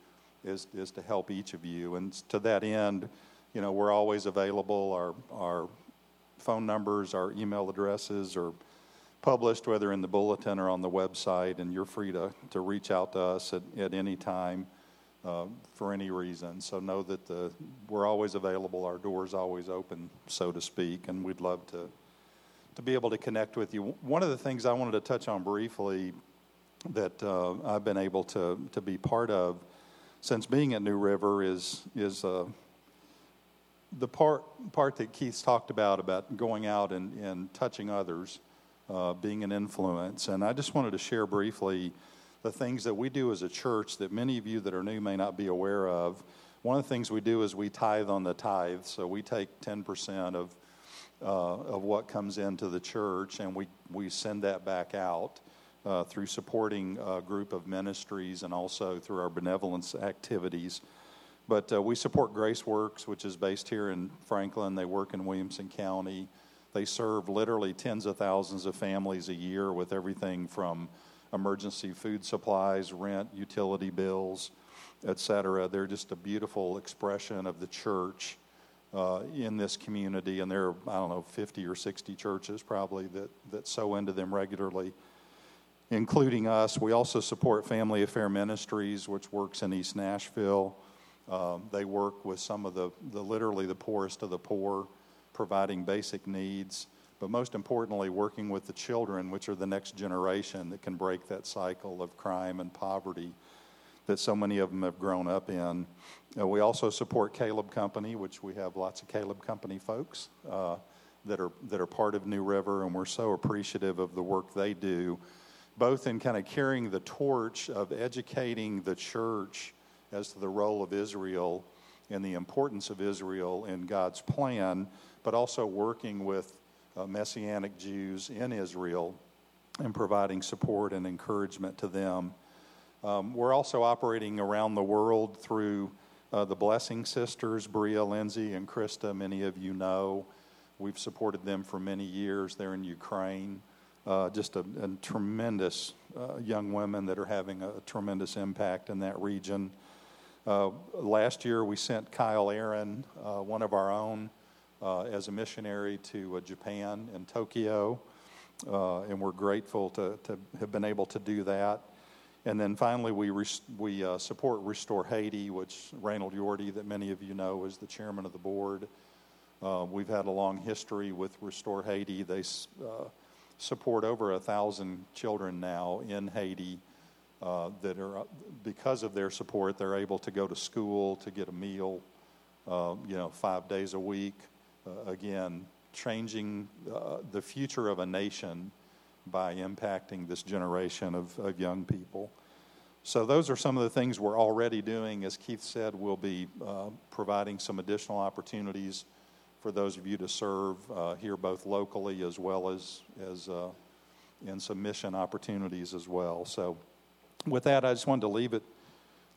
is, is to help each of you. And to that end, you know, we're always available. Our, our phone numbers, our email addresses are published, whether in the bulletin or on the website, and you're free to, to reach out to us at, at any time uh, for any reason. So know that the, we're always available. Our door's always open, so to speak, and we'd love to, to be able to connect with you. One of the things I wanted to touch on briefly that uh, I've been able to, to be part of since being at New River is, is uh, the part, part that Keith's talked about, about going out and, and touching others, uh, being an influence. And I just wanted to share briefly the things that we do as a church that many of you that are new may not be aware of. One of the things we do is we tithe on the tithe. So we take 10% of, uh, of what comes into the church and we, we send that back out. Uh, through supporting a group of ministries and also through our benevolence activities. But uh, we support Grace Works, which is based here in Franklin. They work in Williamson County. They serve literally tens of thousands of families a year with everything from emergency food supplies, rent, utility bills, etc. They're just a beautiful expression of the church uh, in this community, and there are I don't know 50 or 60 churches probably that that sow into them regularly, including us. We also support Family Affair Ministries, which works in East Nashville. Um, they work with some of the, the literally the poorest of the poor, providing basic needs but most importantly, working with the children, which are the next generation that can break that cycle of crime and poverty that so many of them have grown up in. Uh, we also support Caleb Company, which we have lots of Caleb Company folks uh, that are that are part of New River, and we're so appreciative of the work they do, both in kind of carrying the torch of educating the church as to the role of Israel and the importance of Israel in God's plan, but also working with uh, Messianic Jews in Israel and providing support and encouragement to them. Um, we're also operating around the world through uh, the Blessing Sisters, Bria, Lindsay, and Krista. Many of you know. We've supported them for many years. They're in Ukraine. Uh, just a, a tremendous uh, young women that are having a, tremendous impact in that region. Uh, last year, we sent Kyle Aaron, uh, one of our own, uh, as a missionary to Japan and Tokyo, and we're grateful to, to have been able to do that. And then finally, we, we uh, support Restore Haiti, which Reynold Yordi, that many of you know, is the chairman of the board. Uh, we've had a long history with Restore Haiti. They uh, support over a thousand children now in Haiti that are, because of their support, they're able to go to school, to get a meal, you know, five days a week uh, again, changing uh, the future of a nation by impacting this generation of, of young people. So, those are some of the things we're already doing. As Keith said, we'll be uh, providing some additional opportunities for those of you to serve uh, here, both locally as well as, as uh, in some mission opportunities as well. So, with that, I just wanted to leave it,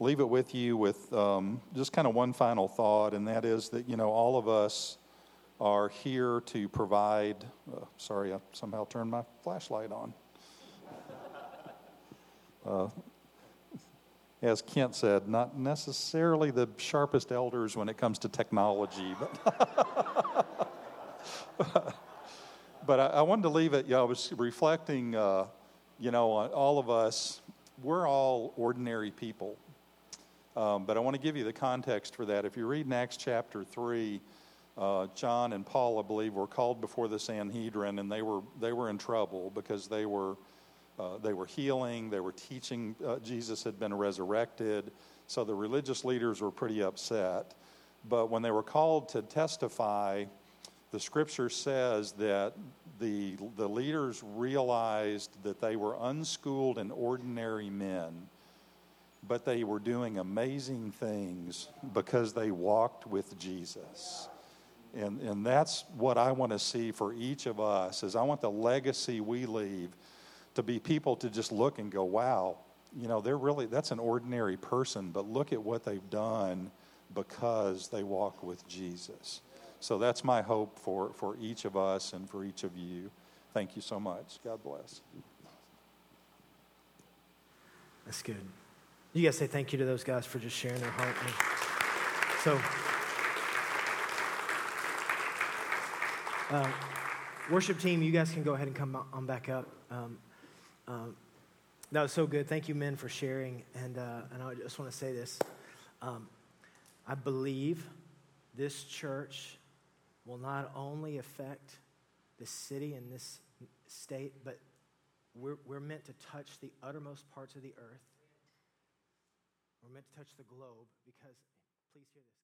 leave it with you with um, just kind of one final thought, and that is that, you know, all of us are here to provide. Uh, sorry, I somehow turned my flashlight on. Uh, as Kent said, not necessarily the sharpest elders when it comes to technology, but, but I, wanted to leave it. You know, I was reflecting, uh, you know, on all of us. We're all ordinary people, um, but I want to give you the context for that. If you read in Acts chapter three uh, John and Paul, I believe, were called before the Sanhedrin, and they were they were in trouble because they were uh, they were healing, they were teaching uh, Jesus had been resurrected. So the religious leaders were pretty upset. But when they were called to testify, the scripture says that the, the leaders realized that they were unschooled and ordinary men, but they were doing amazing things because they walked with Jesus. And, and that's what I want to see for each of us is I want the legacy we leave to be people to just look and go, wow, you know, they're really, that's an ordinary person, but look at what they've done because they walk with Jesus. So that's my hope for, for each of us and for each of you. Thank you so much. God bless. That's good. You guys say thank you to those guys for just sharing their heart. So, uh, worship team, you guys can go ahead and come on back up. Um, um, that was so good. Thank you, men, for sharing. And, uh, and I just want to say this. Um, I believe this church will not only affect the city and this state, but we're, we're meant to touch the uttermost parts of the earth. We're meant to touch the globe because, please hear this.